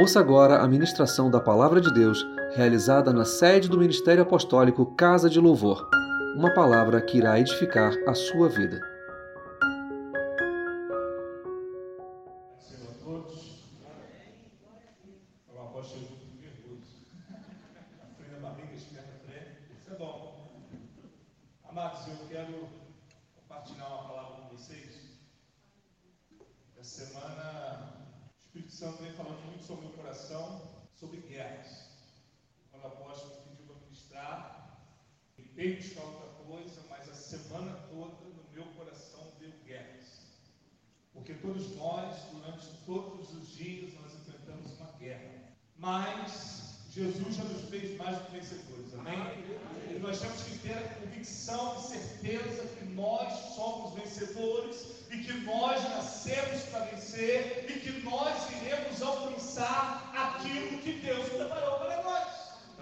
Ouça agora a ministração da Palavra de Deus, realizada na sede do Ministério Apostólico Casa de Louvor. Uma palavra que irá edificar a sua vida. Senhor a todos. O apóstolo muito nervoso. A freio da barriga, esperta freio. Isso é bom. Amados, eu quero compartilhar uma palavra com vocês. Essa semana, o Espírito Santo vem falando muito sobre o meu coração, sobre guerras. Quando o apóstolo pediu para ministrar, tentei buscar outra coisa, mas a semana toda no meu coração veio guerras. Porque todos nós, durante todos os dias, nós enfrentamos uma guerra. Mas Jesus já nos fez mais do que vencedores, amém? E nós temos que ter a convicção e certeza que nós somos vencedores e que nós nascemos para vencer e que nós iremos alcançar aquilo que Deus preparou para nós.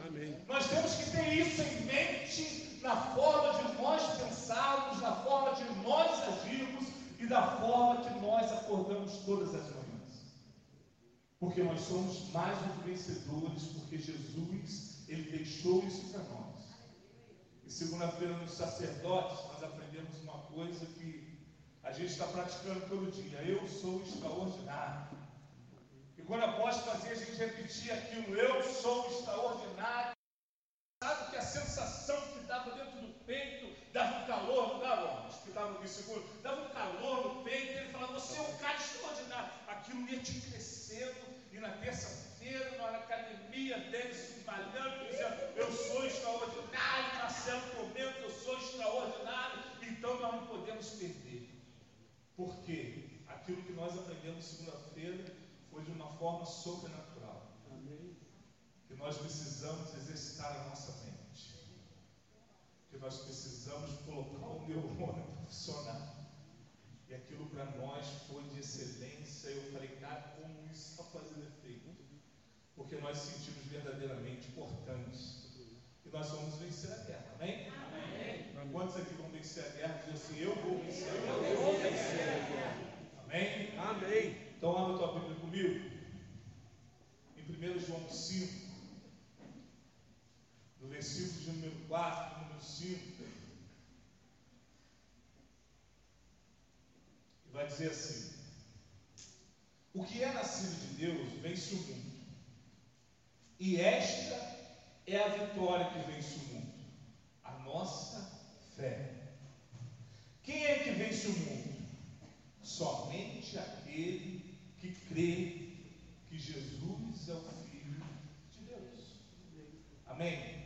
Amém. Nós temos que ter isso em mente na forma de nós pensarmos, na forma de nós agirmos e da forma que nós acordamos todas as manhãs. Porque nós somos mais do que vencedores, porque Jesus, Ele deixou isso para nós. E segunda-feira nos sacerdotes, nós aprendemos uma coisa que a gente está praticando todo dia. Eu sou extraordinário. E quando a apóstolo fazia, a gente repetia aquilo, eu sou extraordinário. Aquilo ia te crescendo, e na terça-feira, na academia dele, se malhando, dizendo, eu sou extraordinário, Marcelo comenta, eu sou extraordinário, então nós não podemos perder. Por quê? Aquilo que nós aprendemos segunda-feira foi de uma forma sobrenatural. Amém. Que nós precisamos exercitar a nossa mente. Que nós precisamos colocar o neurônio para funcionar. E aquilo para nós foi de excelência. Eu falei, cara, como isso está fazendo efeito? Porque nós sentimos verdadeiramente importantes. E nós vamos vencer a guerra, amém? Amém. Quantos aqui vão vencer a guerra? Diz assim, eu vou vencer a guerra. Eu vou vencer a guerra. Amém? Amém. Então abra tua Bíblia comigo. Em 1 João 5, no versículo de número 4, número 5. E vai dizer assim: O que é nascido de Deus vence o mundo. E esta é a vitória que vence o mundo, a nossa fé. Quem é que vence o mundo? Somente aquele que crê que Jesus é o Filho de Deus. Amém?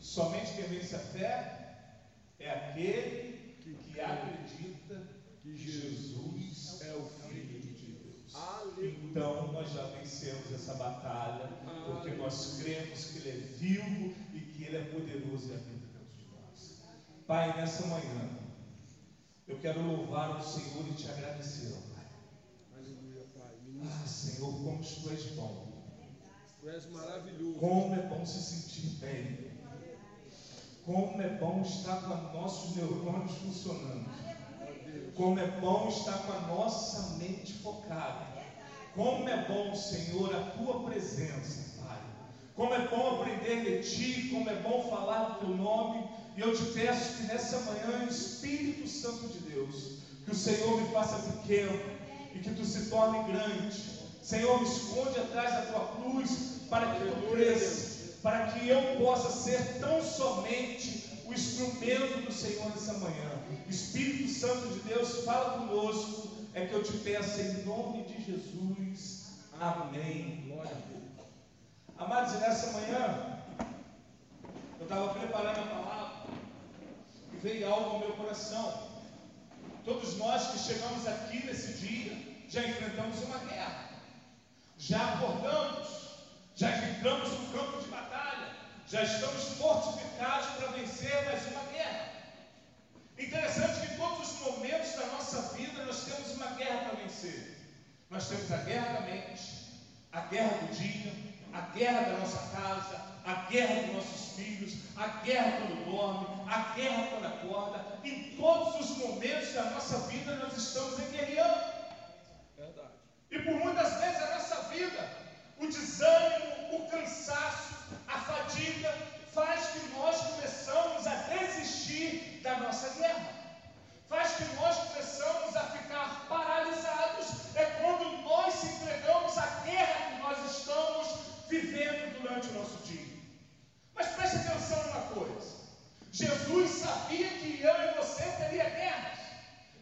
Somente quem vence a fé é aquele que acredita que Jesus é o Filho de Deus. Aleluia. Então nós já vencemos essa batalha, porque nós cremos que Ele é vivo e que Ele é poderoso e habita dentro de nós. Pai, nessa manhã, eu quero louvar o Senhor e te agradecer, Pai. Aleluia, Pai. Ah, Senhor, como tu és bom. tu és maravilhoso. Como é bom se sentir bem. Como é bom estar com nossos neurônios funcionando. Como é bom estar com a nossa mente focada. Como é bom, Senhor, a tua presença, Pai. Como é bom aprender de ti, como é bom falar do teu nome. E eu te peço que nessa manhã, Espírito Santo de Deus, que o Senhor me faça pequeno e que tu se torne grande. Senhor, me esconde atrás da tua cruz para que tu cresça, para que eu possa ser tão somente o instrumento do Senhor nessa manhã. Espírito Santo de Deus, fala conosco, é que eu te peço em nome de Jesus. Amém. Glória a Deus. Amados, nessa manhã, eu estava preparando a palavra e veio algo ao meu coração. Todos nós que chegamos aqui nesse dia já enfrentamos uma guerra, já acordamos, já entramos no campo de batalha, já estamos fortificados para vencer mais uma guerra. Interessante que em todos os momentos da nossa vida nós temos uma guerra para vencer. Nós temos a guerra da mente, a guerra do dia, a guerra da nossa casa, a guerra dos nossos filhos, a guerra quando dorme, a guerra quando acorda. Em todos os momentos da nossa vida nós estamos em guerreando. Verdade. E por muitas vezes a nossa vida, o desastre a fadiga faz que nós começamos a desistir da nossa guerra. Faz que nós começamos a ficar paralisados. É quando nós se entregamos à guerra que nós estamos vivendo durante o nosso dia. Mas preste atenção numa coisa. Jesus sabia que eu e você teria guerras.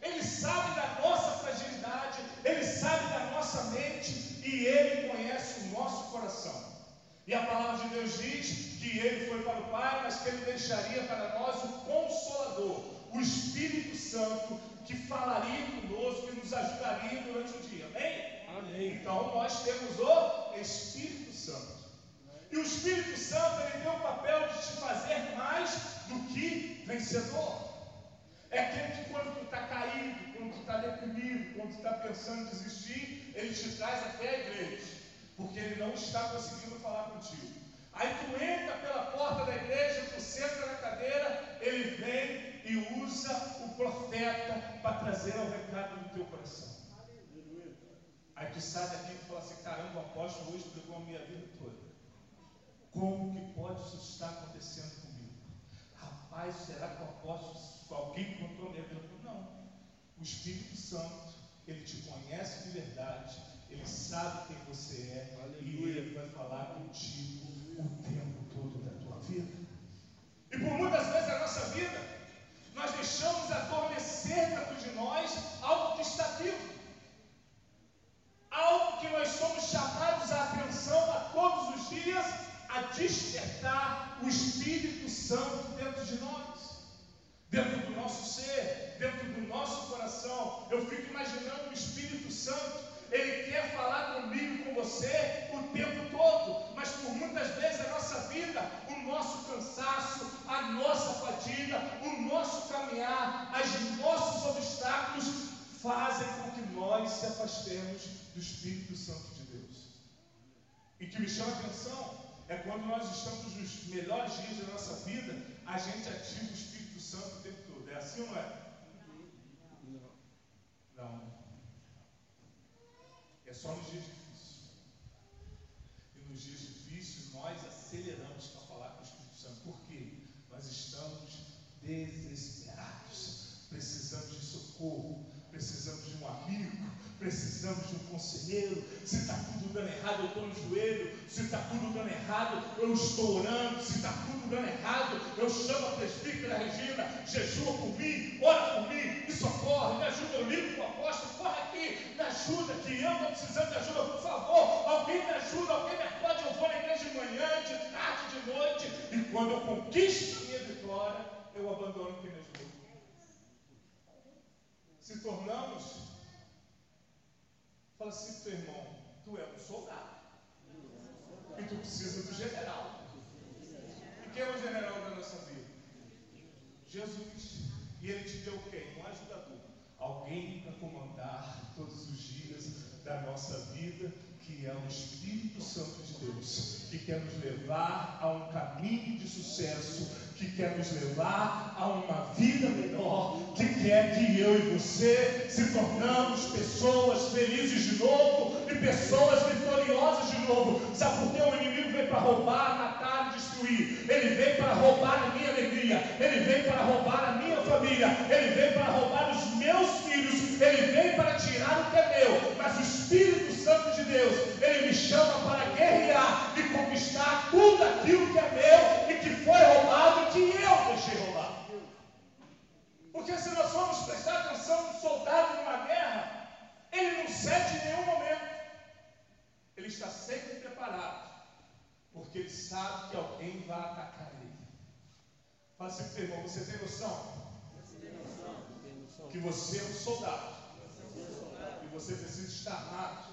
Ele sabe da nossa fragilidade, ele sabe da nossa mente e ele conhece o nosso coração. E a palavra de Deus diz que ele foi para o Pai, mas que ele deixaria para nós o Consolador, o Espírito Santo, que falaria conosco, que nos ajudaria durante o dia. Amém? Amém. Então nós temos o Espírito Santo. E o Espírito Santo ele tem o papel de te fazer mais do que vencedor. É aquele que quando tu está caído, quando tu está deprimido, quando tu está pensando em desistir, ele te traz até a igreja, porque ele não está conseguindo falar contigo. Aí tu entra pela porta da igreja, tu senta na cadeira, ele vem e usa o profeta para trazer o recado do teu coração. Aí tu sai daqui e fala assim, caramba, o apóstolo hoje pregou a minha vida toda. Como que pode isso estar acontecendo comigo? Rapaz, será que o apóstolo, alguém contou a minha vida? Não. O Espírito Santo, ele te conhece de verdade, ele sabe quem você é e Aleluia. ele vai falar contigo o tempo todo da tua vida. E por muitas vezes na nossa vida, nós deixamos adormecer dentro de nós algo que está vivo. Algo que nós somos chamados a atenção a todos os dias, a despertar o Espírito Santo dentro de nós, dentro do nosso ser, dentro do nosso coração. Eu fico imaginando o Espírito Santo, ele quer falar comigo, com você, o tempo todo, mas por muitas vezes a nossa vida, o nosso cansaço, a nossa fadiga, o nosso caminhar, os nossos obstáculos fazem com que nós se afastemos do Espírito Santo de Deus. E que me chama a atenção é quando nós estamos nos melhores dias da nossa vida, a gente ativa o Espírito Santo o tempo todo. É assim ou não é? Não. É só nos dias difíceis. E nos dias difíceis nós aceleramos para falar com o Espírito Santo. Por quê? Nós estamos desesperados. Precisamos de socorro. Precisamos de um amigo. Precisamos de um conselheiro. Se está tudo dando errado, eu estou no joelho. Se está tudo dando errado, eu estou orando. Se está tudo dando errado, eu chamo a presbítera Regina, jejua por mim, ora por mim, me socorre, me ajuda. Eu ligo para o apóstolo, corre aqui, me ajuda, que eu estou precisando de ajuda, por favor. Alguém me ajuda, alguém me acode. Eu vou na igreja de manhã, de tarde, de noite. E quando eu conquisto a minha vitória, eu abandono quem me ajudou. Se tornamos, fala assim pro teu irmão, tu é um soldado. E tu precisa do general. E quem é o general da nossa vida? Jesus. E ele te deu quem? Um ajudador. Alguém para comandar todos os dias da nossa vida, que é o Espírito Santo de Deus, que quer nos levar a um caminho de sucesso, que quer nos levar a uma vida melhor, que quer que eu e você se tornamos pessoas felizes de novo e pessoas vitoriosas de novo. Sabe por que o inimigo veio para roubar, matar e destruir? Ele veio para roubar a minha alegria, ele veio para roubar a minha família, ele veio para roubar os meus filhos, ele veio para tirar o que é meu, mas o Espírito Santo de Deus, ele me chama para guerrear e conquistar tudo aquilo que é meu e que foi roubado e que eu deixei roubar. Porque se nós formos prestar atenção no soldado numa guerra, ele não cede em nenhum momento. Ele está sempre preparado. Porque ele sabe que alguém vai atacar ele. Fala assim irmão, você tem noção? Que você é um soldado. E você precisa estar armado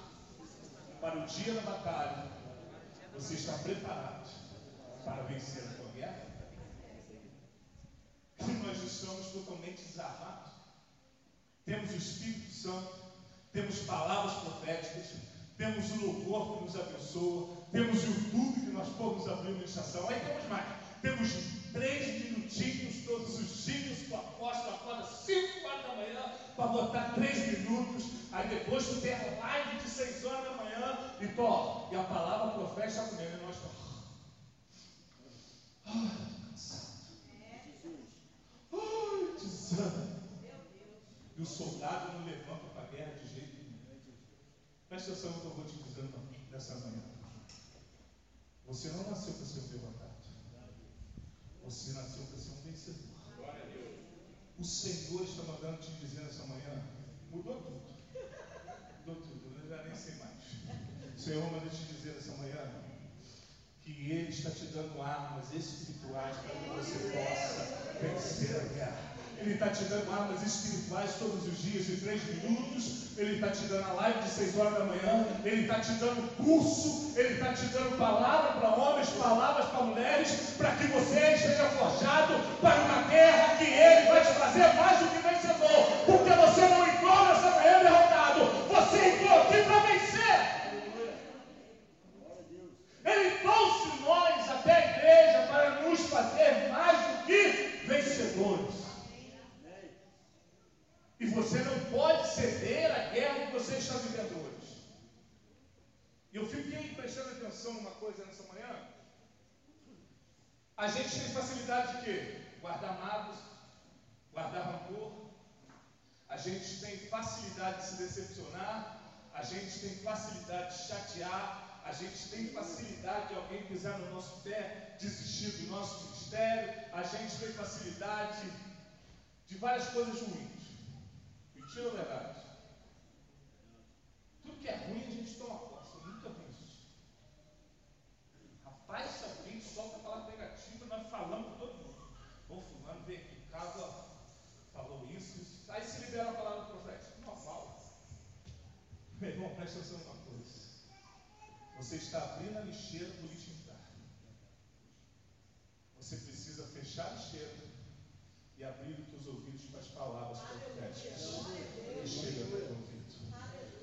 para o dia da batalha. Você está preparado para vencer a sua guerra? nós estamos totalmente desarmados. Temos o Espírito Santo, temos palavras proféticas, temos o louvor que nos abençoa, temos o YouTube que nós podemos abrir uma estação, aí temos mais. Temos três minutinhos todos os dias o apóstolo acorda 5 horas da manhã para botar três minutos, aí depois tu tem a live de 6 horas da manhã e tó, e a palavra profética está comendo, e nós tô, ah, cansado. Ai. E o soldado não levanta para a guerra de jeito nenhum. Presta atenção no que eu vou te dizer nessa manhã. Você não nasceu para ser um derrotado. Você nasceu para ser um vencedor. O Senhor está mandando te dizer nessa manhã, mudou tudo. Mudou tudo, eu já nem sei mais. Senhor manda te dizer nessa manhã que Ele está te dando armas espirituais para que você possa vencer a guerra. Ele está te dando armas espirituais todos os dias de três minutos. Ele está te dando a live de seis horas da manhã. Ele está te dando curso. Ele está te dando palavra para homens, palavras para mulheres, para que você esteja forjado para uma guerra que Ele vai te fazer mais do que vencedor. Porque você não entrou nessa manhã derrotado. Você entrou aqui para vencer. Ele trouxe nós até a igreja para nos fazer mais do que vencedores. E você não pode ceder à guerra que você está vivendo hoje. E eu fiquei prestando atenção numa coisa nessa manhã. A gente tem facilidade de quê? Guardar mágoas, guardar rancor. A gente tem facilidade de se decepcionar. A gente tem facilidade de chatear. A gente tem facilidade de alguém pisar no nosso pé, desistir do nosso ministério. A gente tem facilidade de várias coisas ruins. Mentira ou verdade? Tudo que é ruim a gente toma posse. Eu nunca vi isso. Rapaz, se alguém solta a palavra negativa, nós falamos com todo mundo. Ô fulano veio aqui em casa, falou isso, isso. Aí se libera a palavra profética. Normal. Meu irmão, presta atenção. Você está abrindo a lixeira do lixo entrar. Você precisa fechar a lixeira e abrir os teus ouvidos para as palavras proféticas que chegam no teu ouvido.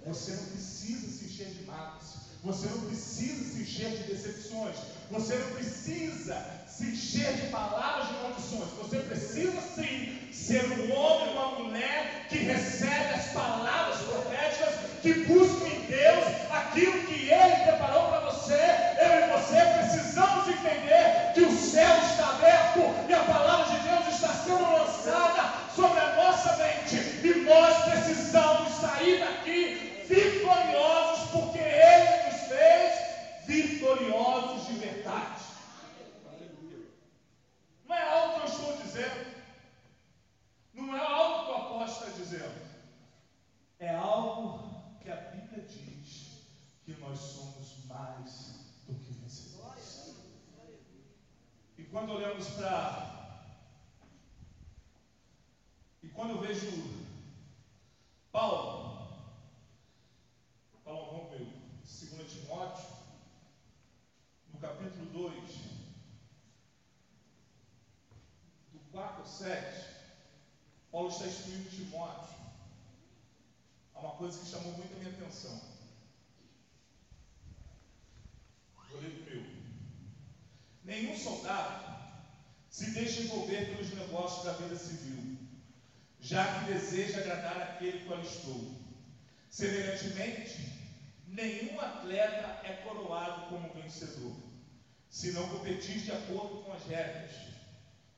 Você não precisa se encher de mágoas. Você não precisa se encher de decepções. Você não precisa se encher de palavras de maldições. Você precisa sim ser um homem uma mulher que recebe as palavras proféticas, que busca em Deus aquilo que Ele preparou para você. Eu e você precisamos entender que o céu está aberto e a palavra de Deus está sendo lançada sobre a nossa mente. E nós precisamos sair daqui vitoriosos, porque Ele nos fez vitoriosos de verdade. Não é algo que eu estou dizendo. Não é algo que o apóstolo está dizendo. É algo que a Bíblia diz que nós somos mais do que vencedores. E quando olhamos para. E quando eu vejo Paulo, Paulo, vamos ver, 2 Timóteo, no capítulo 2, do 4 ao 7, Paulo está instruindo Timóteo a uma coisa que chamou muito a minha atenção. Vou ler do meu. Nenhum soldado se deixa envolver pelos negócios da vida civil, já que deseja agradar aquele que o alistou. Semelhantemente, nenhum atleta é coroado como vencedor, se não competir de acordo com as regras.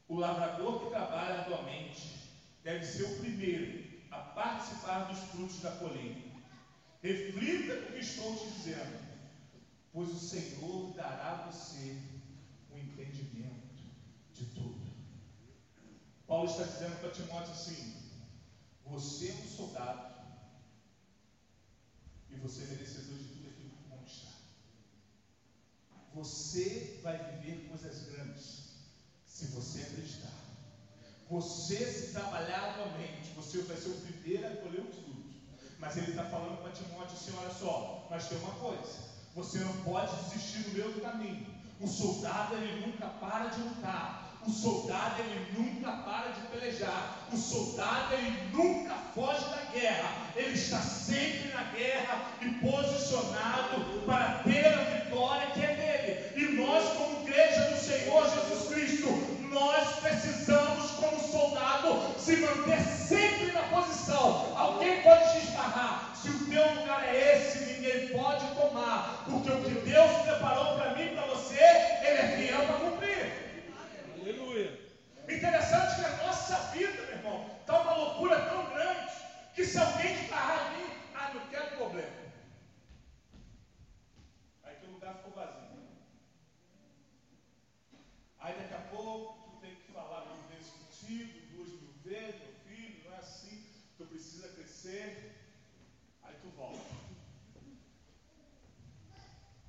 O lavrador que trabalha arduamente deve ser o primeiro a participar dos frutos da colheita. Reflita o que estou te dizendo, pois o Senhor dará a você o entendimento de tudo. Paulo está dizendo para Timóteo assim: você é um soldado e você é merecedor de tudo aquilo que conquistar. Você vai viver coisas grandes se você acreditar. Você, se trabalhar atualmente, você vai ser o primeiro a colher os frutos. Mas ele está falando para Timóteo assim: olha só, mas tem uma coisa: você não pode desistir do do caminho. O soldado, ele nunca para de lutar. O soldado, ele nunca para de pelejar. O soldado, ele nunca foge da guerra. Ele está sempre na guerra e posicionado para ter a vitória que é dele. E nós, como igreja do Senhor Jesus Cristo, nós precisamos, soldado, se manter sempre na posição. Alguém pode te esbarrar. Se o teu lugar é esse, ninguém pode tomar. Porque o que Deus preparou para mim e para você, Ele é fiel para cumprir. Aleluia. Interessante que a nossa vida, meu irmão, está uma loucura tão grande que se alguém esbarrar em mim, ah, não quero problema. Aí teu lugar ficou vazio. Aí daqui a pouco tu tem que falar mil vezes contigo, duas mil vezes, meu filho, não é assim, tu precisa crescer. Aí tu volta.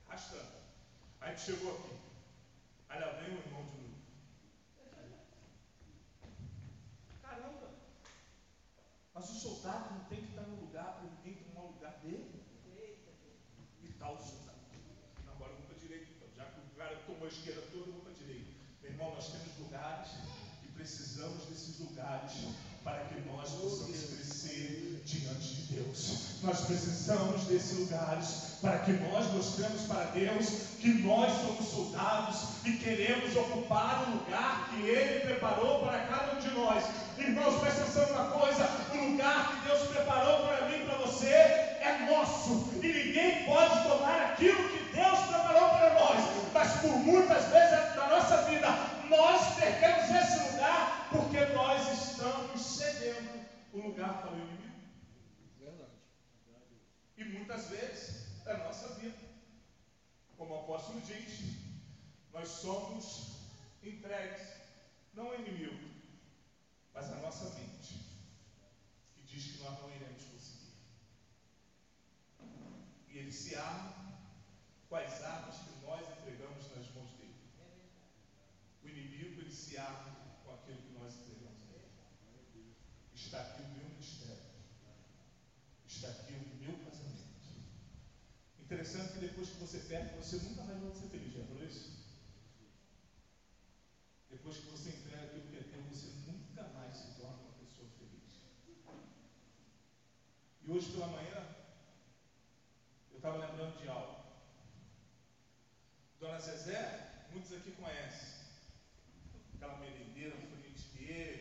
Arrastando. Aí tu chegou aqui. Aí lá vem o irmão de novo. Caramba! Mas o soldado não tem que estar no lugar para ninguém tomar o lugar dele? E tal o soldado. Agora eu vou para a direita então. Já que o cara tomou a esquerda toda, eu vou para a direita. Meu irmão, nós temos lugares e precisamos desses lugares para que nós possamos crescer diante de Deus. Nós precisamos desses lugares para que nós mostremos para Deus que nós somos soldados e queremos ocupar o lugar que Ele preparou para cada um de nós. Irmãos, presta atenção numa coisa: o lugar que Deus preparou para mim e para você é nosso, e ninguém pode tomar aquilo que Deus preparou para nós. Mas por muitas vezes na nossa vida, nós perdemos esse lugar porque nós estamos cedendo o lugar para o inimigo. Verdade. E muitas vezes é a nossa vida. Como o apóstolo diz, nós somos entregues, não ao inimigo, mas à nossa mente, que diz que nós não iremos conseguir. E ele se arma com as armas que nós entregamos nas mãos dele. O inimigo ele se arma com aquilo que nós entregamos a ele. Está aqui o meu ministério. Está aqui o meu casamento. Interessante que depois que você perde, você nunca mais vai ser feliz. Já falou isso? Depois que você entrega aquilo que é teu, você nunca mais se torna uma pessoa feliz. E hoje pela manhã, eu estava lembrando de algo. Dona Zezé, muitos aqui conhecem. Aquela merendeira queijo,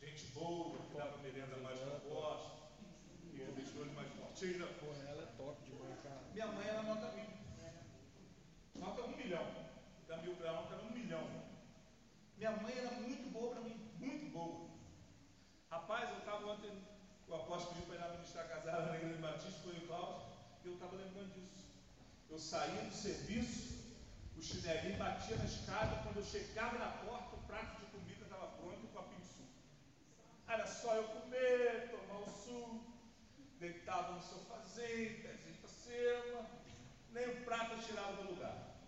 gente boa, que dava merenda mais que gosto, e eu deixou mais. Pô, ela é top demais, cara. Minha mãe era nota mil. Nota um milhão. Da mil para ela, era um milhão. Minha mãe era muito boa para mim, muito boa. Rapaz, eu estava ontem, o apóstolo pediu para ir lá ministrar casada na igreja Batista, foi o Cláudio, e eu estava lembrando disso. Eu saía do serviço, o chinelinho batia na escada, quando eu chegava na porta, o prato de comida estava pronto e o copinho de suco. Era só eu comer, tomar o suco, deitava no sofazinho, pezinho para cima, nem o prato tirava do lugar.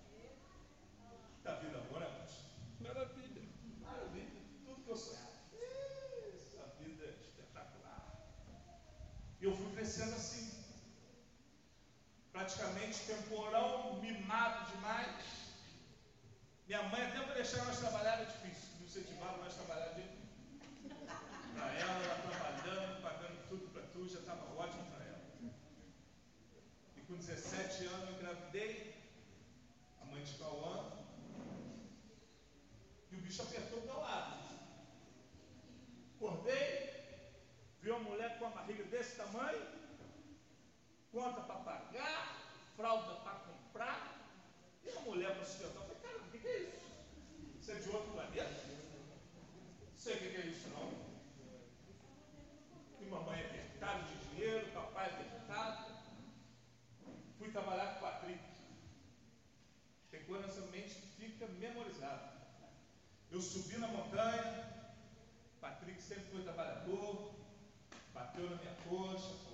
Da vida boa, né, pastor? Maravilha. Maravilha, tudo que eu sonhava. Essa vida é espetacular. E eu fui crescendo assim. Praticamente temporão, mimado demais. Minha mãe até para deixar nós trabalhar era difícil. Não incentivava nós trabalhar de Para ela, ela trabalhando, pagando tudo para tu, já estava ótimo para ela. E com 17 anos eu engravidei, a mãe de Cauã, e o bicho apertou meu lado. Acordei, vi uma mulher com uma barriga desse tamanho, conta para pagar, fralda para comprar, e uma mulher para sustentar. Eu falei, cara, o que, que é isso? Você é de outro planeta? Não sei o que, que é isso não. E mamãe apertada de dinheiro, papai apertado. Fui trabalhar com o Patrick. Tem coisa nessa mente que fica memorizada. Eu subi na montanha, Patrick sempre foi trabalhador, bateu na minha coxa,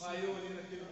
Aí eu ali naquele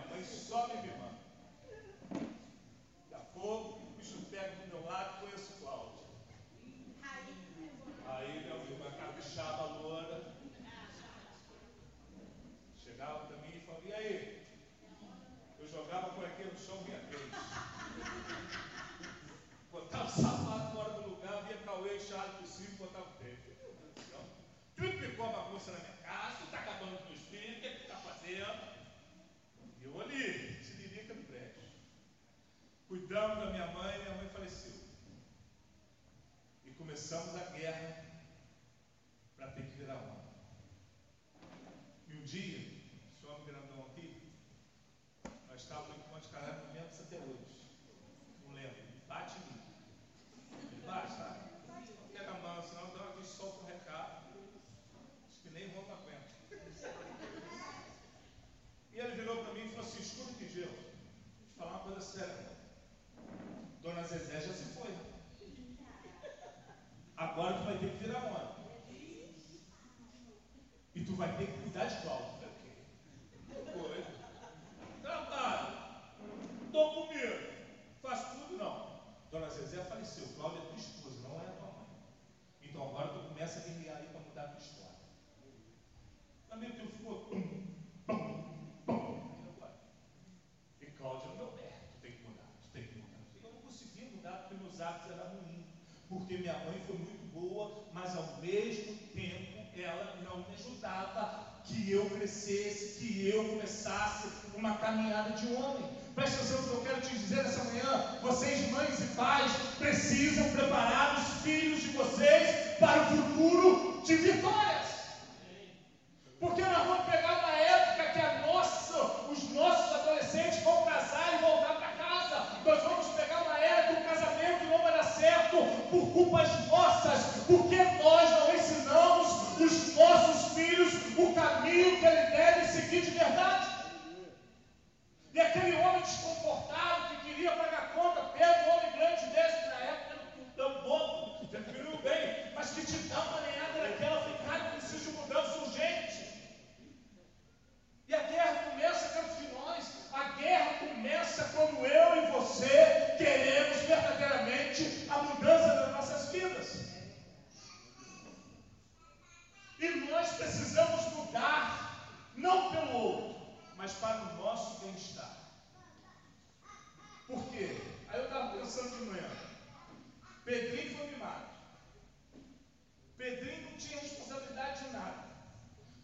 minha mãe só me mimando. Daqui a pouco, o bicho pega do meu lado, conheço Cláudio. Aí meu amigo, a caprichava loura. Chegava para mim e falava, e aí? Eu jogava a cuequinha no chão, vinha três. Botava o sapato fora do lugar, via Cauê Charles por cima, botava o do céu. Triplicou a bagunça na minha casa, está acabando com meus filhos, o que que está fazendo? E eu ali, se lirica no prédio. Cuidamos da minha mãe, minha mãe faleceu. E começamos a guerra para ter que virar homem. E um dia, esse homem grandão aqui, nós estávamos em Monte Caralho, não lembro isso até hoje. Não lembro. Bate em mim. Ele bate, sabe? Pega a mão, senão eu dou aqui solta o recado. Acho que nem Roma aguenta. E ele virou para mim e falou assim: escuta aqui, Gelo. Vou te falar uma coisa séria. Dona Zezé já se foi. Agora tu vai ter que virar mãe. E tu vai ter que cuidar de Cláudio. O. Trabalho. Estou com medo. Faz tudo, não. Dona Zezé faleceu. Cláudia é tua esposa, não é a tua mãe. Então agora tu começa a guerrear aí para mudar a tua história. Amigo, tu ficou. Pum, pum, pum. E agora? E Cláudia não deu certo. Tu tem que mudar, tu tem que mudar. Eu não consegui mudar porque meus hábitos eram ruins. Porque minha mãe foi muito boa, mas ao mesmo tempo ela não me ajudava que eu crescesse, que eu começasse uma caminhada de homem. Presta atenção no que eu quero te dizer nessa manhã. Vocês, mães e pais, precisam preparar os filhos de vocês para o futuro de vitórias. Porque nós vamos pegar uma época que a nossa, os nossos adolescentes vão casar e voltar para casa. Nós vamos pegar uma era que o casamento não vai dar certo por culpas nossas, porque nós não ensinamos os nossos filhos o caminho que ele deve seguir de verdade. E aquele homem desconfortável que queria pagar conta, pega um homem grande desse na época, tão bom, preferiu bem, mas que te dá uma lenhada daquela, eu falei, cara, eu preciso de mudança urgente. E a guerra começa dentro de nós. A guerra começa quando eu e você queremos verdadeiramente a mudança das nossas vidas. E nós precisamos mudar, não pelo outro, mas para o nosso bem-estar. Por quê? Aí eu estava pensando de manhã. Mimado. Pedrinho não tinha responsabilidade de nada.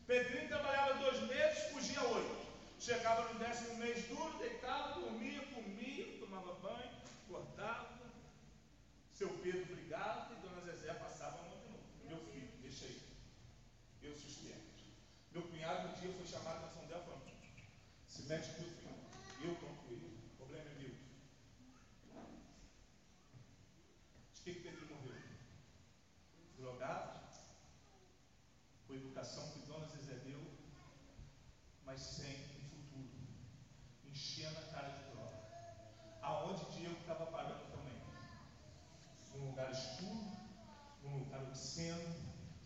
Pedrinho trabalhava dois meses, fugia oito. Chegava no décimo mês duro, deitava, dormia, comia, tomava banho, acordava. Seu Pedro brigava e Dona Zezé passava a mão de novo. Meu filho, deixa aí. Eu sustento. Meu cunhado um dia foi chamado na atenção dela falando, se mete com meu filho. Eu tomo com ele. O problema é meu. De que, que Pedro morreu? Drogado, educação que Dona Zezé deu, mas sem um futuro, enchendo a cara de droga. Aonde Diego estava parando também? Num lugar escuro, num lugar obsceno,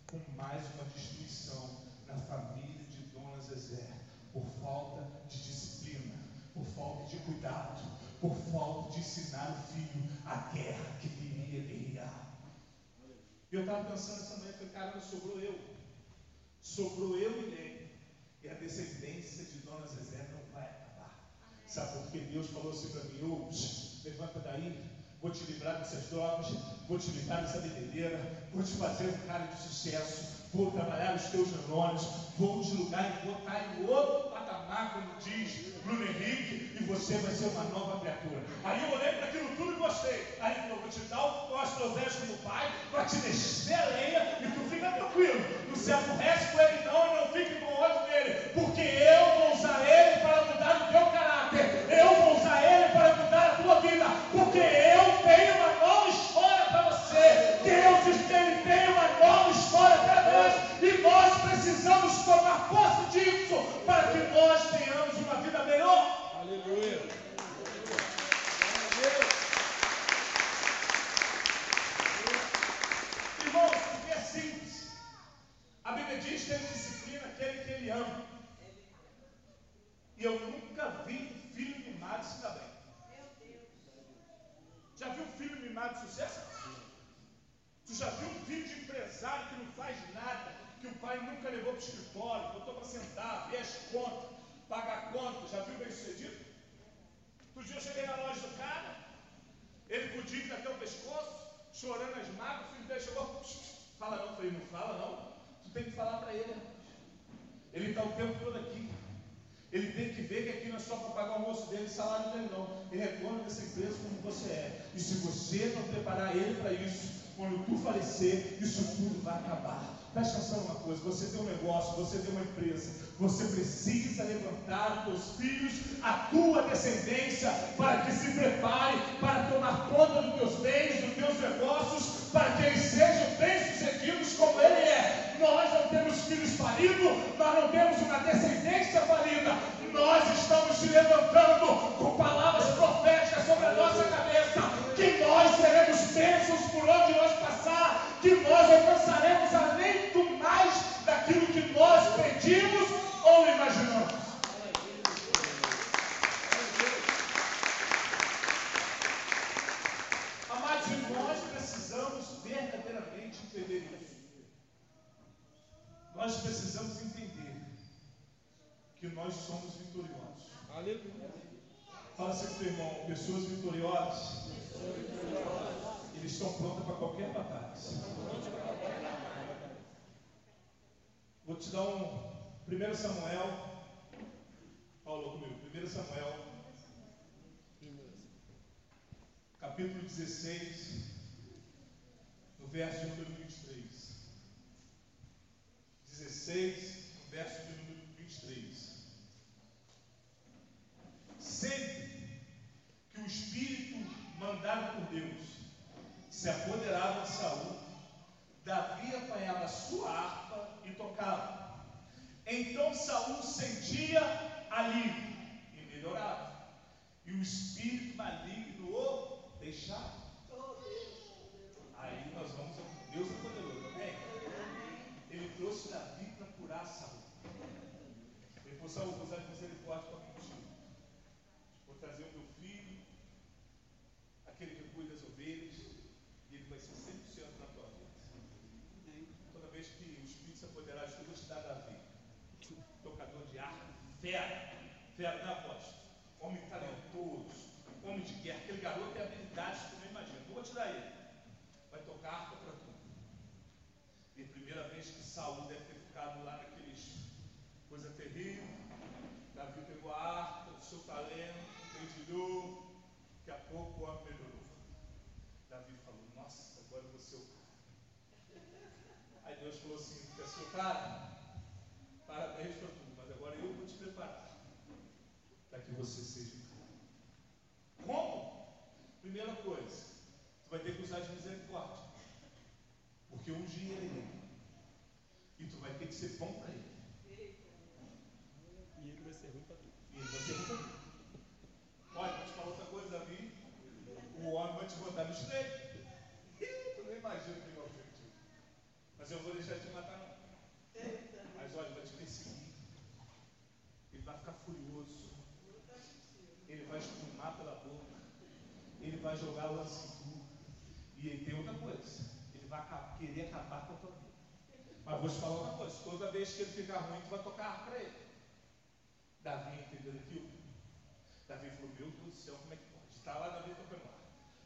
com mais uma destruição na família de Dona Zezé, por falta de disciplina, por falta de cuidado, por falta de ensinar o filho a guerra que viria guerrear. E eu estava pensando essa manhã, falei, cara, sobrou eu. Sobrou eu e ele. E a descendência de Dona Zezé não vai acabar. Sabe por que Deus falou assim para mim, ô, levanta daí, vou te livrar dessas drogas, vou te livrar dessa bebedeira, vou te fazer um cara de sucesso, vou trabalhar os teus neurônios, vou te lugar e botar em outro patamar, como diz Bruno Henrique, e você vai ser uma nova criatura. Aí eu olhei para aquilo tudo e gostei. Aí ele falou, vou te dar o Ostrozés como pai, para te descer a lenha, e tu fica tranquilo. Não se aborrece com ele não, e não fique com ódio dele, porque eu vou usar ele para mudar o teu caráter. Eu vou usar ele para mudar a tua vida, porque eu tenho uma nova história para você. Deus ele tem uma nova história para nós, e nós precisamos tomar posse disso para que nós tenhamos uma vida melhor. Aleluia. Irmãos, porque é simples. A Bíblia diz que ele disciplina aquele que ele ama. E eu nunca vi um filho mimado se dar bem. Já viu um filho mimado de sucesso? Tu já viu um filho de empresário que não faz nada, que o pai nunca levou para o escritório, botou para sentar, ver as contas, pagar contas, já viu bem sucedido? Outro dia eu cheguei na loja do cara, ele com o dívida até o pescoço, chorando as mágoas, o filho dele chegou, fala não, falei, não fala não, tu tem que falar para ele. Ele está o tempo todo aqui. Ele tem que ver que aqui não é só para pagar o almoço dele salário dele, não. Ele é dono dessa empresa como você é. E se você não preparar ele para isso, quando tu falecer, isso tudo vai acabar. Presta atenção uma coisa: você tem um negócio, você tem uma empresa, você precisa levantar os teus filhos, a tua descendência, para que se prepare para tomar conta dos teus bens, dos teus negócios, para que eles sejam bem-sucedidos como ele é. Nós não temos filhos falidos, nós não temos uma descendência falida, nós estamos te levantando com palavras proféticas sobre a nossa cabeça, que nós seremos bênçãos por onde nós passar, que nós alcançaremos além do mais daquilo que nós pedimos ou imaginamos. Amados, nós precisamos verdadeiramente entender isso. Nós precisamos entender que nós somos vitoriosos. Aleluia. Fala assim para o irmão, pessoas vitoriosas, eles estão prontos para qualquer batalha. Vou te dar um 1 Samuel, Paulo comigo, 1 Samuel, capítulo 16, no verso número 23. 16, no verso número 23. Sempre que o Espírito mandado por Deus se apoderava de Saul, Davi apanhava sua harpa e tocava. Então Saul sentia alívio e melhorava. E o espírito maligno o deixava. Aí nós vamos, Deus é poderoso, amém? Ele trouxe Davi para curar Saul. Ele falou, Saul, vou usar de misericórdia para contigo. Vou trazer o meu filho, aquele que cuida das ovelhas, e ele vai ser 100% na tua vida. Toda vez que o Espírito se apoderar de tu, te Davi. Tocador de arco, fera, fera da voz, homem talentoso, homem de guerra. Aquele garoto tem habilidades que tu não Vai tocar harpa para tu. E primeira vez que Saul deve ter ficado lá naqueles coisa terrível, Davi pegou a harpa, o seu talento, dedilhou, daqui a pouco o homem melhorou. Davi falou, nossa, agora eu vou ser o cara. Aí Deus falou assim, quer ser o cara? Parabéns para tudo, mas agora eu vou te preparar para que você seja o cara. Como? Primeira coisa, tu vai ter que usar de misericórdia. Porque um dia ele é. E tu vai ter que ser bom para ele. E ele vai ser ruim para tu. E ele vai ser bom para ele. Olha, vou te falar outra coisa, Davi. O homem vai te botar no estreito. Tu não imagina o que o objetivo. Mas eu vou deixar de te matar, não. Mas olha, vai te perseguir. Ele vai ficar furioso. Ele vai espumar pela boca. Ele vai jogar lance em tu. E aí tem outra coisa. Ele vai querer acabar com a tua. Mas vou te falar uma coisa. Toda vez que ele ficar ruim, tu vai tocar para ele. Davi entendeu aquilo. Davi falou, meu Deus do céu, como é que pode? Está lá Davi tocando arco.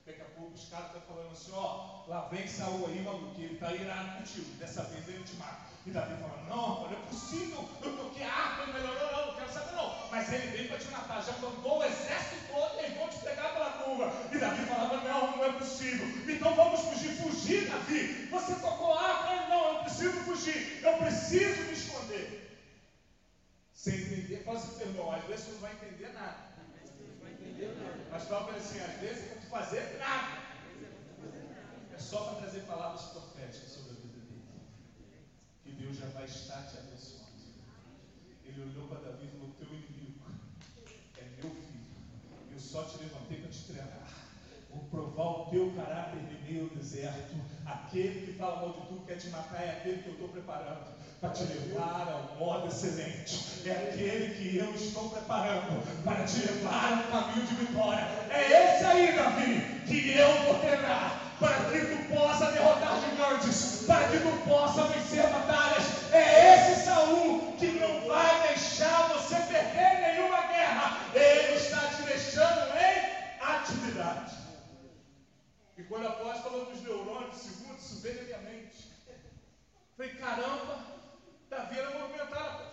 Daqui a pouco os caras estão falando assim, ó, lá vem Saul aí, maluco, ele está irado contigo. Dessa vez ele te mata. E Davi falando, não, não é possível, eu toquei a arma, melhorou, não, não quero saber não. Mas ele veio para te matar, já mandou o exército todo eles vão te pegar pela curva. E Davi falava, não, não é possível. Então vamos fugir, fugir, Davi. Você tocou a arma, não, eu preciso fugir, eu preciso me esconder. Sem entender, fala assim, irmão, às vezes você não vai entender nada. Mas fala assim, às vezes para tu fazer nada. É só para trazer palavras proféticas sobre a vida dele. Que Deus já vai estar te abençoando. Ele olhou para Davi e falou: Teu inimigo é meu filho. Eu só te levantei para te treinar. Vou provar o teu caráter em meio deserto. Aquele que fala mal de tu quer te matar é aquele que eu estou preparando para te levar ao modo excelente. É aquele que eu estou preparando para te levar ao caminho de vitória. É esse aí, Davi, que eu vou treinar para que tu possa derrotar gigantes, para que tu possa vencer batalhas. É esse Saul quando apóstolo falou dos neurônios, segundo, isso veio na minha mente. Falei, caramba, Davi era movimentado.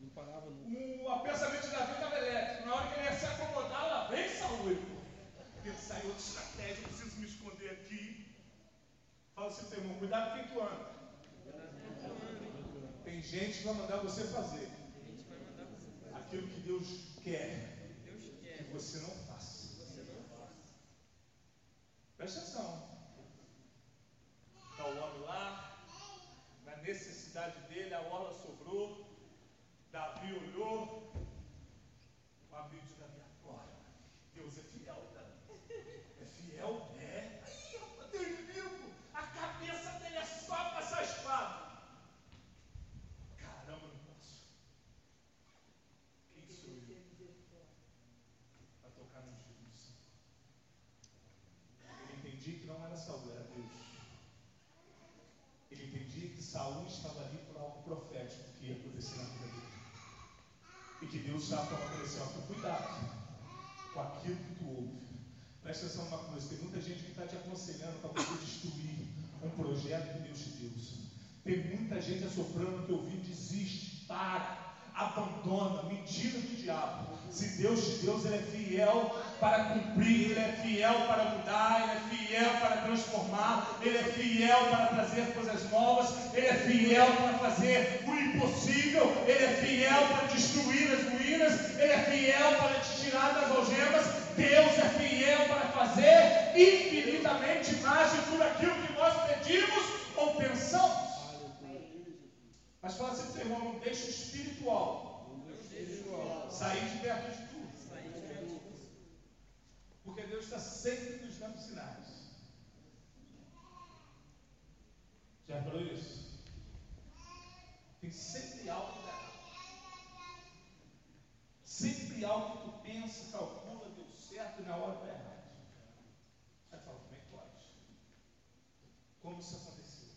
Não parava nunca. O, o pensamento de Davi estava elétrico. Na hora que ele ia se acomodar, lá vem pô, Pensar em outra estratégia, eu preciso me esconder aqui. Fala assim, teu irmão, cuidado com quem tu anda. Tem gente que vai mandar você fazer aquilo que Deus quer que você não faça. Presta atenção. Está o homem lá, na necessidade dele, a orla sobrou. Davi olhou. O amigo de Davi agora. Deus é fiel, Davi. É fiel? É. Aí, rapaz, teu inimigo. A cabeça dele é só passar a espada. Caramba, não posso. Quem sou eu? Para tocar no Jesus. Ele entendia que não era Saul, era Deus. Ele entendia que Saul estava ali por algo profético que ia acontecer na vida dele. E que Deus ele assim, ó, cuidado com aquilo que tu ouve. Presta atenção numa coisa, tem muita gente que está te aconselhando para você destruir um projeto que Deus te deu. Tem muita gente assoprando que ouviu, desiste, para, abandona, mentira do diabo. Se Deus te deu, Ele é fiel para cumprir, Ele é fiel para mudar, Ele é fiel para transformar, Ele é fiel para trazer coisas novas, Ele é fiel para fazer o impossível, Ele é fiel para destruir as ruínas, Ele é fiel para te tirar das algemas. Deus é fiel para fazer infinitamente mais de tudo aquilo que nós pedimos ou pensamos. Mas fala assim, seu irmão, não deixa o espiritual sair de perto de. Porque Deus está sempre nos dando sinais. Já falou isso? Tem sempre algo errado. Sempre algo que tu pensa, calcula, deu certo e na hora vai errado. Aí fala, como é que pode? Como isso aconteceu?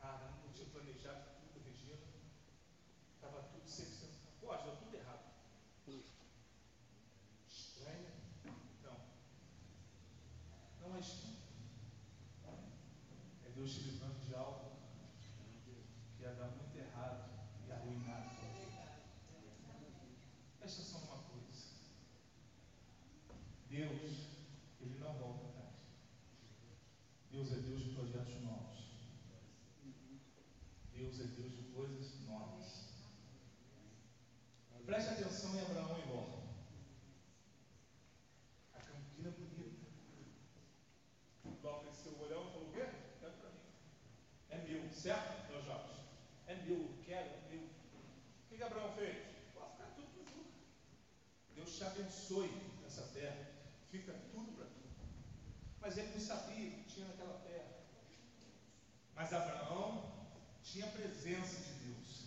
Caramba, eu tinha planejado tudo, Regina. Estava tudo 100%. Pode, deu tudo errado. Estranho? Não. Não é estranho. É Deus te livrando de algo que ia dar muito errado e arruinar a tua vida. Presta atenção numa coisa. Deus, Ele não volta atrás. Deus é Deus de projetos novos. Deus é Deus de coisas novas. Preste atenção em Abraão e Ló. A campina bonita. Ló cresceu o olhão e falou: Quer? Quero para mim. É meu, certo, meus jovens? É meu, eu quero, é meu. O que, que Abraão fez? Pode ficar tudo para tu. Deus te abençoe nessa terra. Fica tudo para tu. Mas ele não sabia que tinha naquela terra. Mas Abraão tinha a presença de Deus.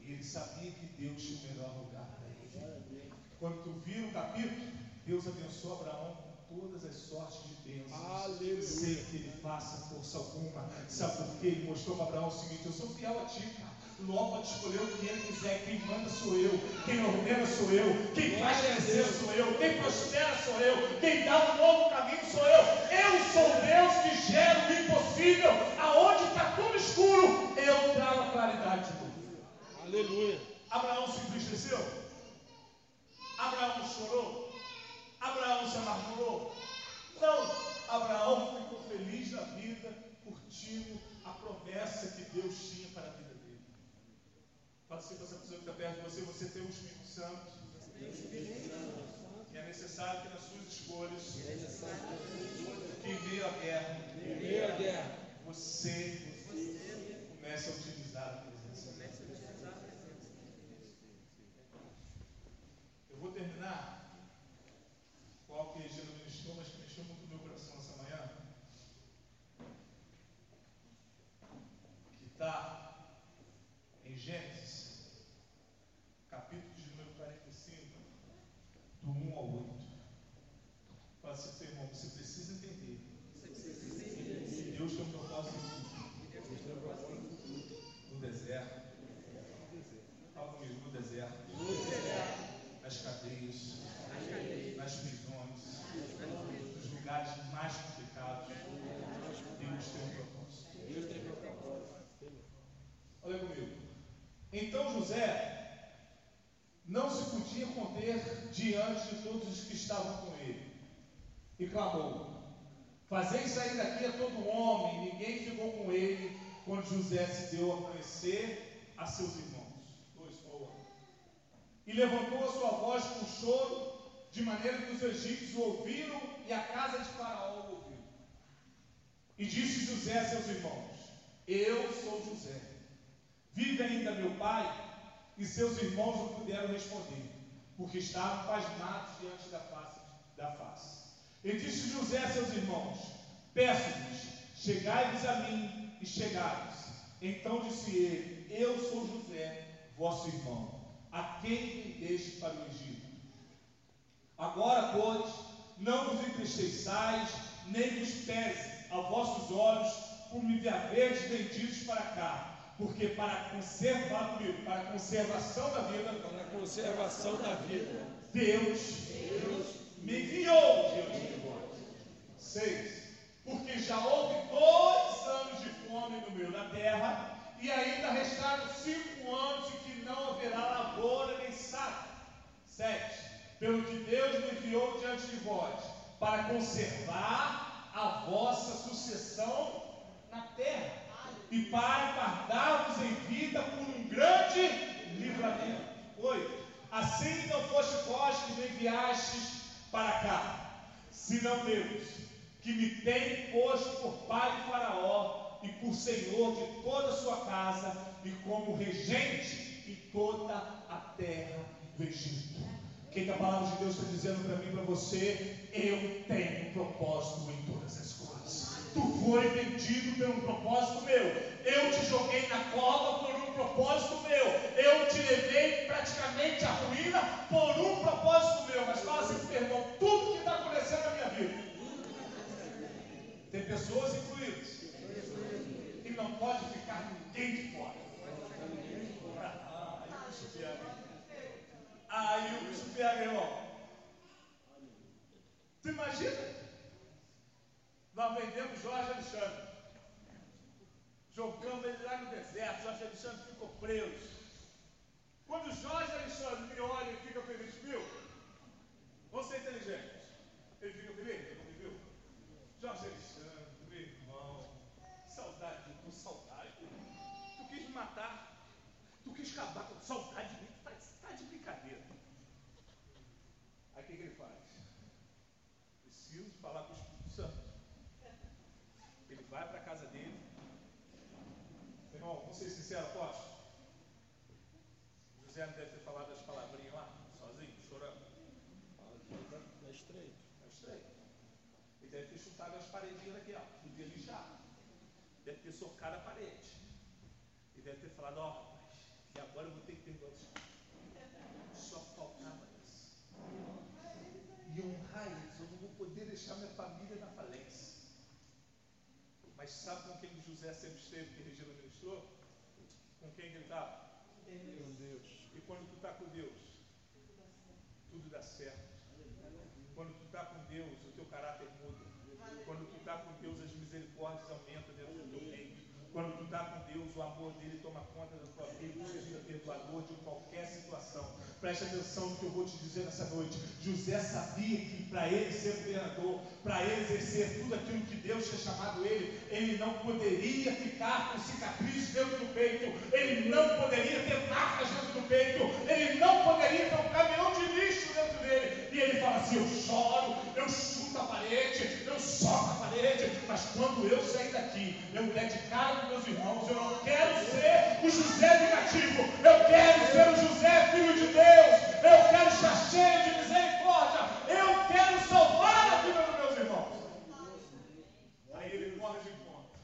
E ele sabia que Deus tinha o melhor lugar para ele. Quando tu vira o capítulo, Deus abençoou Abraão com todas as sortes de bênçãos. Aleluia. Sem que ele faça força alguma. Sabe por quê? Ele mostrou para Abraão o seguinte: Eu sou fiel a ti, cara. Ló pode escolher o que ele quiser. Quem manda sou eu. Quem ordena sou eu. Quem faz crescer sou eu. Quem prospera sou eu. Quem dá um novo caminho sou eu. Eu sou Deus que gera o impossível. Aonde está tudo escuro, eu trago a claridade. Aleluia. Abraão se entristeceu? Abraão chorou? Abraão se amargurou? Não. Abraão ficou feliz na vida, curtindo a promessa que Deus tinha para a vida dele. Fala assim para essa pessoa que está perto de você, você tem o Espírito Santo. E é necessário que nas suas escolhas, que em meio à guerra, Em meio à guerra. você comece a utilizar a presença. Eu vou terminar com algo que a Regina ministrou, mas que mexeu muito no meu coração essa manhã. Que está em Gênesis, capítulo de número 45, do 1 ao 8. Fala assim, seu irmão, você precisa entender. que Deus tem um propósito em tudo. No deserto. Fala comigo, no deserto. Nas cadeias. Nas prisões. Nos lugares mais complicados. Deus tem um propósito. Deus tem propósito. Olha comigo. Então José não se podia conter diante de todos os que estavam com ele. E clamou: Fazei sair daqui a todo homem. Ninguém ficou com ele quando José se deu a conhecer a seus irmãos. Dois. E levantou a sua voz com choro, de maneira que os egípcios o ouviram e a casa de Faraó o ouviu. E disse José a seus irmãos: Eu sou José. Vive ainda meu pai? E seus irmãos não puderam responder, porque estavam pasmados diante da face. Da face. E disse José a seus irmãos: Peço-vos, chegai-vos a mim e chegai-vos. Então disse ele: Eu sou José, vosso irmão, a quem vendeste para o Egito. Agora, pois, não vos entristeçais, nem vos pese a vossos olhos por me haveres vendidos para cá, porque para conservar para a conservação da vida, Para a conservação da vida. Deus, me enviou diante de vós. Seis. Porque já houve dois anos de fome no meio da terra, e ainda restaram cinco anos em que não haverá lavoura nem saco. Sete. Pelo que Deus me enviou diante de vós, para conservar a vossa sucessão na terra, e para guardar-vos em vida por um grande livramento. Oito. Assim não foste vós que me enviastes para cá, senão Deus, que me tem posto por pai de Faraó e por senhor de toda a sua casa e como regente em toda a terra do Egito. O que, que a palavra de Deus está dizendo para mim e para você? Eu tenho um propósito em todas as coisas. Tu foi vendido por um propósito meu. Eu te joguei na cova por um propósito meu. Eu te levei praticamente à ruína por um propósito meu. Mas fala assim, meu irmão, tudo que está acontecendo na minha vida. Tem pessoas incluídas. E não pode ficar ninguém de fora. Ah, aí o bicho pega. Aí o bicho. Tu imagina? Nós vendemos Jorge Alexandre. Jogamos ele lá no deserto. Jorge Alexandre ficou preso. Quando Jorge Alexandre me olha e fica feliz, viu? Vamos ser inteligentes. Ele fica feliz? Ele não me viu? Jorge Alexandre, Irmão, vamos ser sinceros, posso? José não deve ter falado as palavrinhas lá, sozinho, chorando. Fala que tá na estreita. É estranho. Ele deve ter chutado as paredinhas daqui, ó. Podia lixar. Deve ter socado a parede. E deve ter falado, ó, rapaz, e agora eu vou ter que perdoar os Só faltava isso. E honrar eles, eu não vou poder deixar minha família na falência. Mas sabe com quem José sempre esteve, que Regina ministrou? Com quem que ele estava? Com Deus. E quando tu está com Deus, tudo dá certo. Quando tu está com Deus, o teu caráter muda. Quando tu está com Deus, as misericórdias aumentam dentro do teu peito. Quando tu está com Deus, o amor dele toma conta da tua vida, fica perdoador de qualquer situação. Preste atenção no que eu vou te dizer nessa noite. José sabia que para ele ser governador, para ele exercer tudo aquilo que Deus tinha chamado ele, ele não poderia ficar com cicatrizes dentro do peito, ele não poderia ter marcas dentro do peito, ele não poderia ter um caminhão de lixo dentro dele. E ele fala assim: Eu choro, eu chuto a parede, eu soco a parede, mas quando eu sair daqui, eu der de cara com meus irmãos, eu não quero ser o José negativo, eu quero ser o José filho de Deus, eu quero estar cheio de misericórdia, eu quero salvar a vida dos meus irmãos. Aí ele corre de conta.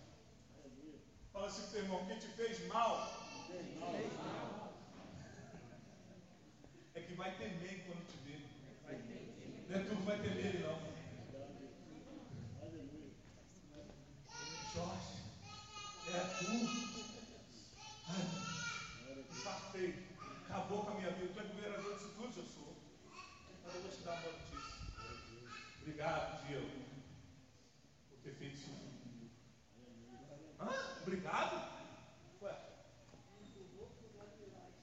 Fala assim pro teu irmão, te fez mal, é que vai temer quando te ver. Não é tu que vai temer não. Jorge, é tu. Ai, fartei. Acabou com a minha vida. Tu é governador disso tudo, eu sou. Mas eu vou te dar uma boa notícia. Obrigado, Diego, por ter feito isso comigo. Hã? Obrigado? Ué?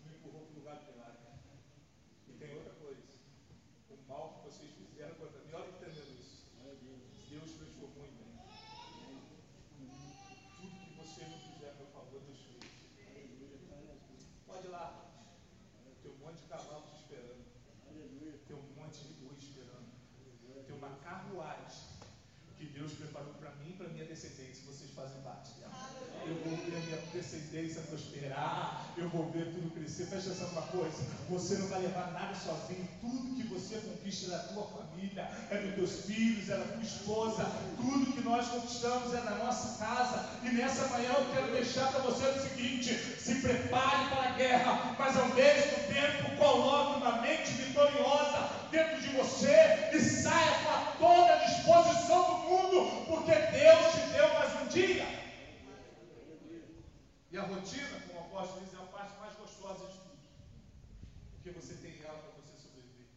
Me empurrou para o lugar de milagre. E tem outra coisa. O mal que vocês fizeram contra mim, olha entendendo isso. Deus transformou em bem. Tudo que vocês não fizeram a meu favor, Deus fez. Pode ir lá. Tem um monte de cavalo te esperando. Tem um monte de boi esperando. Tem uma carruagem que Deus preparou para mim e para minha descendência. Vocês fazem parte dela. Eu vou ver minha descendência prosperar. Eu vou ver tudo crescer. Presta atenção numa coisa. Você não vai levar nada sozinho. Tudo que você conquista é da tua família, é dos teus filhos, é da tua esposa. Tudo que nós conquistamos é da nossa casa. E nessa manhã eu quero deixar para você o seguinte: se prepare para a guerra, mas ao mesmo tempo coloque uma mente vitoriosa dentro de você e saia com toda a disposição do mundo, porque Deus te deu mais um dia. E a rotina, como o apóstolo diz, é a parte mais gostosa de tudo. Porque você tem ela para você sobreviver.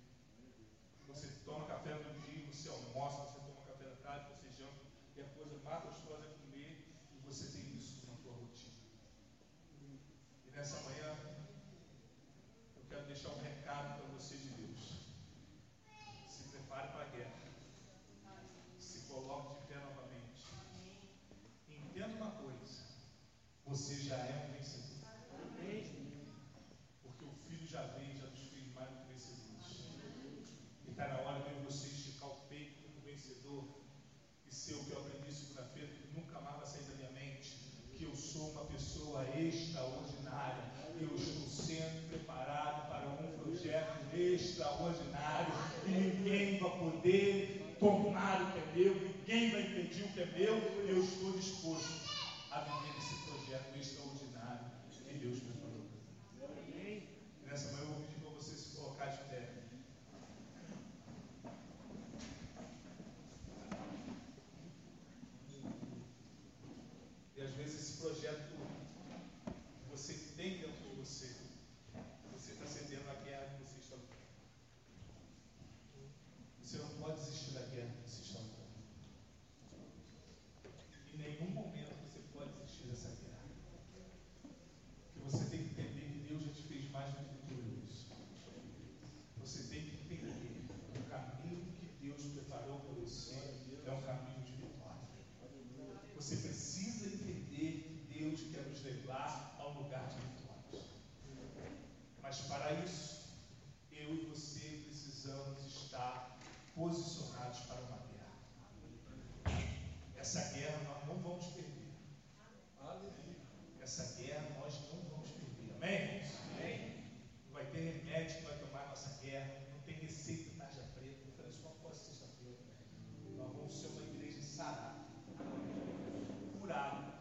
Você toma café no dia, você almoça, você toma café da tarde, você janta, e a coisa mais gostosa é comer, e você tem isso na tua rotina. E nessa manhã, eu quero deixar um recado para você de Deus. Se prepare para a guerra. Se coloque de pé novamente. Entenda uma coisa. Você já é um vencedor. Porque o filho já veio, já nos fez mais do que vencedores. E está na hora de você esticar o peito como vencedor e ser o que eu aprendi segunda-feira, que nunca mais vai sair da minha mente, que eu sou uma pessoa extraordinária. Eu estou sendo preparado para um projeto extraordinário e ninguém vai poder tomar o que é meu, ninguém vai impedir o que é meu. Eu estou disposto a viver esse projeto extraordinário que Deus preparou para mim. Nessa manhã eu vou pedir para você se colocar de pé. E às vezes esse projeto que você tem dentro de você, você está cedendo à guerra que você está lutando. Você não pode desistir da guerra que você está lutando. Em nenhum momento você pode desistir dessa guerra. Porque você tem que entender que Deus já te fez mais do que vitorioso. Você tem que entender que o caminho que Deus preparou para você é um caminho de vitória. Você precisa entender que Deus quer nos levar a um lugar de vitória. Mas para isso, eu e você precisamos estar posicionados para uma guerra. Essa guerra nós não vamos perder. Essa guerra nós não vamos perder. Amém? irmãos? Não vai ter remédio que vai tomar nossa guerra. Não tem receita tarja preta. Eu falei isso uma sexta-feira. Nós vamos ser uma igreja sarada. Curada.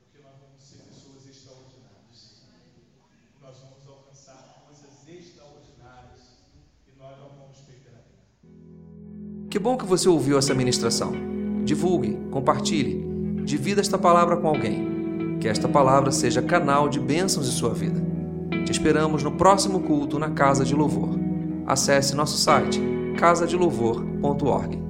Porque nós vamos ser pessoas extraordinárias. Nós vamos alcançar coisas extraordinárias. E nós não vamos perder a guerra. Que bom que você ouviu essa ministração. Divulgue, compartilhe, divida esta palavra com alguém. Que esta palavra seja canal de bênçãos em sua vida. Te esperamos no próximo culto na Casa de Louvor. Acesse nosso site casadelouvor.org.